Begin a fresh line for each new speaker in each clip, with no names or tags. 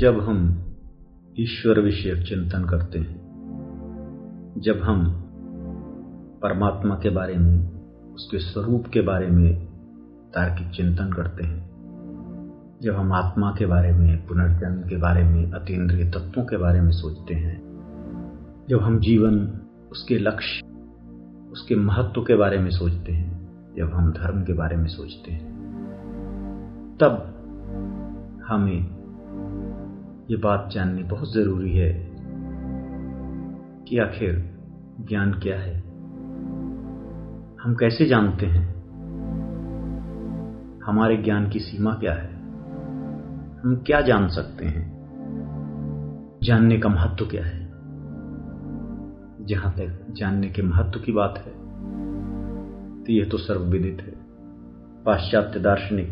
जब हम ईश्वर विषयक चिंतन करते हैं, जब हम परमात्मा के बारे में, उसके स्वरूप के बारे में तार्किक चिंतन करते हैं, जब हम आत्मा के बारे में, पुनर्जन्म के बारे में, अतीन्द्रिय तत्वों के बारे में सोचते हैं, जब हम जीवन, उसके लक्ष्य, उसके महत्व के बारे में सोचते हैं, जब हम धर्म के बारे में सोचते हैं, तब हमें ये बात जाननी बहुत ज़रूरी है कि आखिर ज्ञान क्या है? हम कैसे जानते हैं? हमारे ज्ञान की सीमा क्या है? हम क्या जान सकते हैं? जानने का महत्व क्या है? जहाँ तक जानने के महत्व की बात है तो यह तो सर्वविदित है। पाश्चात्य दार्शनिक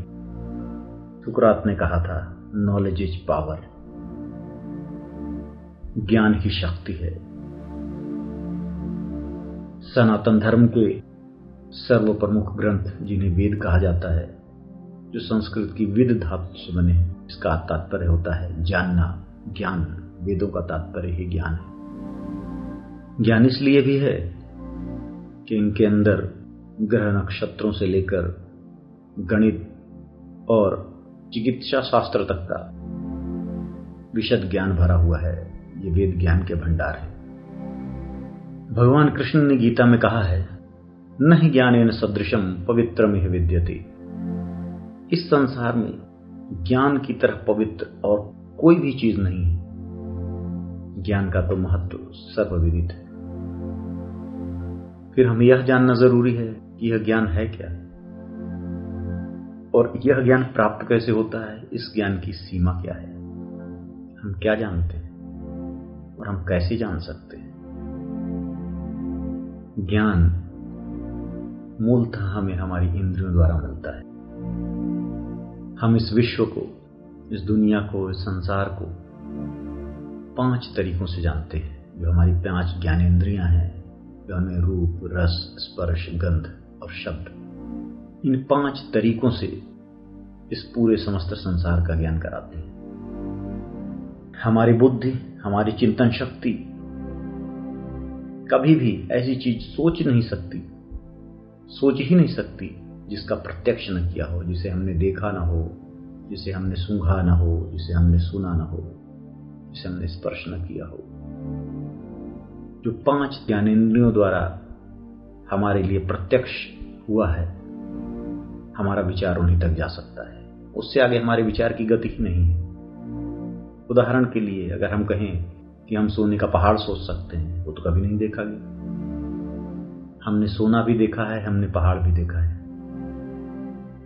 सुकरात ने कहा था नॉलेज इज़ पावर ज्ञान ही शक्ति है। सनातन धर्म के सर्व प्रमुख ग्रंथ जिन्हें वेद कहा जाता है, जो संस्कृत की विद धातु से बने इसका तात्पर्य होता है जानना, ज्ञान। वेदों का तात्पर्य ही ज्ञान है। ज्ञान इसलिए भी है कि इनके अंदर ग्रह नक्षत्रों से लेकर गणित और चिकित्सा शास्त्र तक का विशद ज्ञान भरा हुआ है। ये वेद ज्ञान के भंडार है। भगवान कृष्ण ने गीता में कहा है, न ज्ञान सदृशम पवित्र में विद्यते। इस संसार में ज्ञान की तरह पवित्र और कोई भी चीज़ नहीं है। ज्ञान का तो महत्व सर्वविदित है। फिर हमें यह जानना ज़रूरी है कि यह ज्ञान है क्या? और यह ज्ञान प्राप्त कैसे होता है? इस ज्ञान की सीमा क्या है? हम क्या जानते हैं? और हम कैसे जान सकते हैं? ज्ञान मूलतः हमें हमारी इंद्रियों द्वारा मिलता है। हम इस विश्व को, इस दुनिया को, इस संसार को पाँच तरीकों से जानते हैं। जो हमारी पाँच ज्ञानेन्द्रियाँ हैं, जो हमें रूप, रस, स्पर्श, गंध और शब्द। इन पाँच तरीकों से इस पूरे समस्त संसार का ज्ञान कराते हैं। हमारी बुद्धि, हमारी चिंतन शक्ति। कभी भी ऐसी चीज़ सोच नहीं सकती, सोच ही नहीं सकती जिसका प्रत्यक्ष न किया हो, जिसे हमने देखा ना हो, जिसे हमने सूंघा ना हो, जिसे हमने सुना ना हो, जिसे हमने स्पर्श न किया हो। जो पाँच ज्ञानेन्द्रियों द्वारा हमारे लिए प्रत्यक्ष हुआ है, हमारा विचार उन्हीं तक जा सकता है। उससे आगे हमारे विचार की गति ही नहीं है। उदाहरण के लिए अगर हम कहें कि हम सोने का पहाड़ सोच सकते हैं, वो तो कभी नहीं देखा गया। हमने सोना भी देखा है, हमने पहाड़ भी देखा है।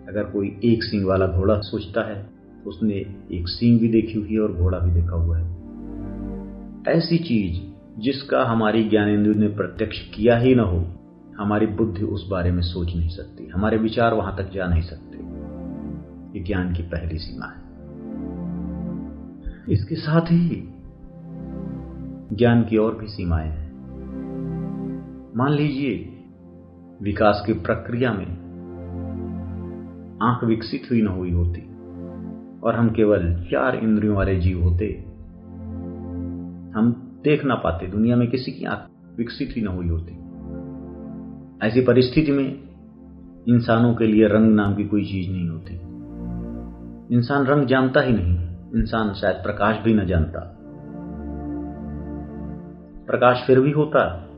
अगर कोई एक सिंग वाला घोड़ा सोचता है तो उसने एक सिंग भी देखी हुई है और घोड़ा भी देखा हुआ है। ऐसी चीज़ जिसका हमारी ज्ञानेन्द्र ने प्रत्यक्ष किया ही ना हो, हमारी बुद्धि उस बारे में सोच नहीं सकती, हमारे विचार वहाँ तक जा नहीं सकते। ये ज्ञान की पहली सीमा है। इसके साथ ही ज्ञान की और भी सीमाएँ हैं। मान लीजिए, विकास की प्रक्रिया में आँख विकसित हुई न हुई होती, और हम केवल चार इंद्रियों वाले जीव होते, हम देख ना पाते, दुनिया में किसी की आँख विकसित ही न हुई होती। ऐसी परिस्थिति में इंसानों के लिए रंग नाम की कोई चीज़ नहीं होती। इंसान रंग जानता ही नहीं। इंसान शायद प्रकाश भी न जानता। प्रकाश फिर भी होता,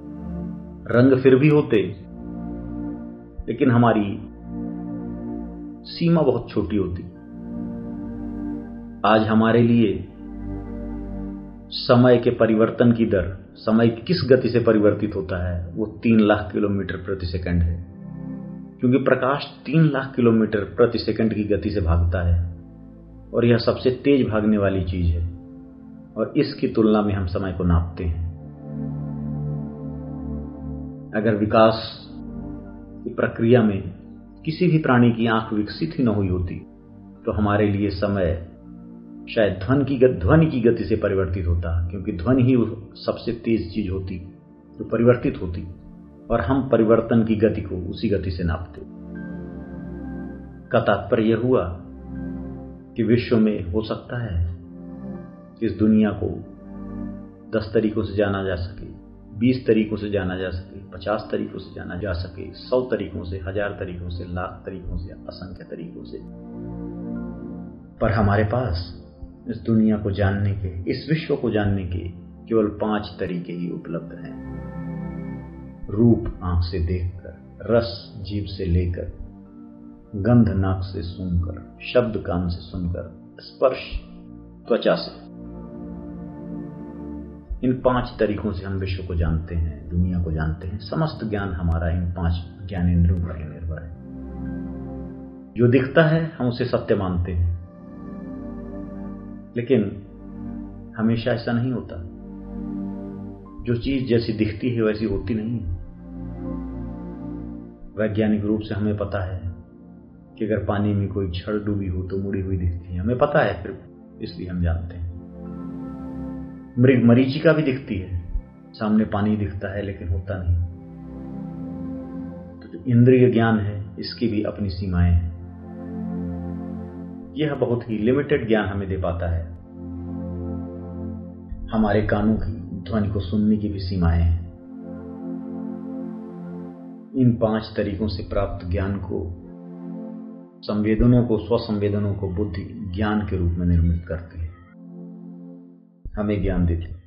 रंग फिर भी होते, लेकिन हमारी सीमा बहुत छोटी होती। आज हमारे लिए समय के परिवर्तन की दर, समय किस गति से परिवर्तित होता है, वो तीन लाख किलोमीटर प्रति सेकंड है। क्योंकि प्रकाश तीन लाख किलोमीटर प्रति सेकंड की गति से भागता है। और यह सबसे तेज भागने वाली चीज़ है। और इसकी तुलना में हम समय को नापते हैं। अगर विकास की प्रक्रिया में किसी भी प्राणी की आँख विकसित ही न हुई होती तो हमारे लिए समय शायद ध्वन की ध्वनि की गति से परिवर्तित होता, क्योंकि ध्वनि ही सबसे तेज चीज़ होती, जो परिवर्तित होती, और हम परिवर्तन की गति को उसी गति से नापते। का तात्पर्य हुआ कि विश्व में हो सकता है इस दुनिया को दस तरीकों से जाना जा सके, बीस तरीकों से जाना जा सके, पचास तरीकों से जाना जा सके, सौ तरीकों से, हज़ार तरीकों से, लाख तरीकों से, असंख्य तरीकों से। पर हमारे पास इस दुनिया को जानने के, इस विश्व को जानने के केवल पाँच तरीके ही उपलब्ध हैं। रूप आँख से देखकर, रस जीव से लेकर गंध नाक से सुनकर, शब्द कान से सुनकर, स्पर्श, त्वचा से। इन पाँच तरीकों से हम विश्व को जानते हैं, दुनिया को जानते हैं। समस्त ज्ञान हमारा इन पाँच ज्ञानेन्द्रियों पर ही निर्भर है। जो दिखता है, हम उसे सत्य मानते हैं। लेकिन हमेशा ऐसा नहीं होता। जो चीज़ जैसी दिखती है, वैसी होती नहीं वैज्ञानिक रूप से हमें पता है कि अगर पानी में कोई छड़ डूबी हो तो मुड़ी हुई दिखती है। हमें पता है फिर, इसलिए हम जानते हैं। मृग मरीचिका भी दिखती है। सामने पानी दिखता है, लेकिन होता नहीं। तो इंद्रिय ज्ञान है, इसकी भी अपनी सीमाएँ हैं। यह बहुत ही लिमिटेड ज्ञान हमें दे पाता है। हमारे कानों की ध्वनि को सुनने की भी सीमाएँ हैं। इन पाँच तरीकों से प्राप्त ज्ञान को संवेदनों को, स्वसंवेदनों को बुद्धि ज्ञान के रूप में निर्मित करती है। हमें ज्ञान देती है।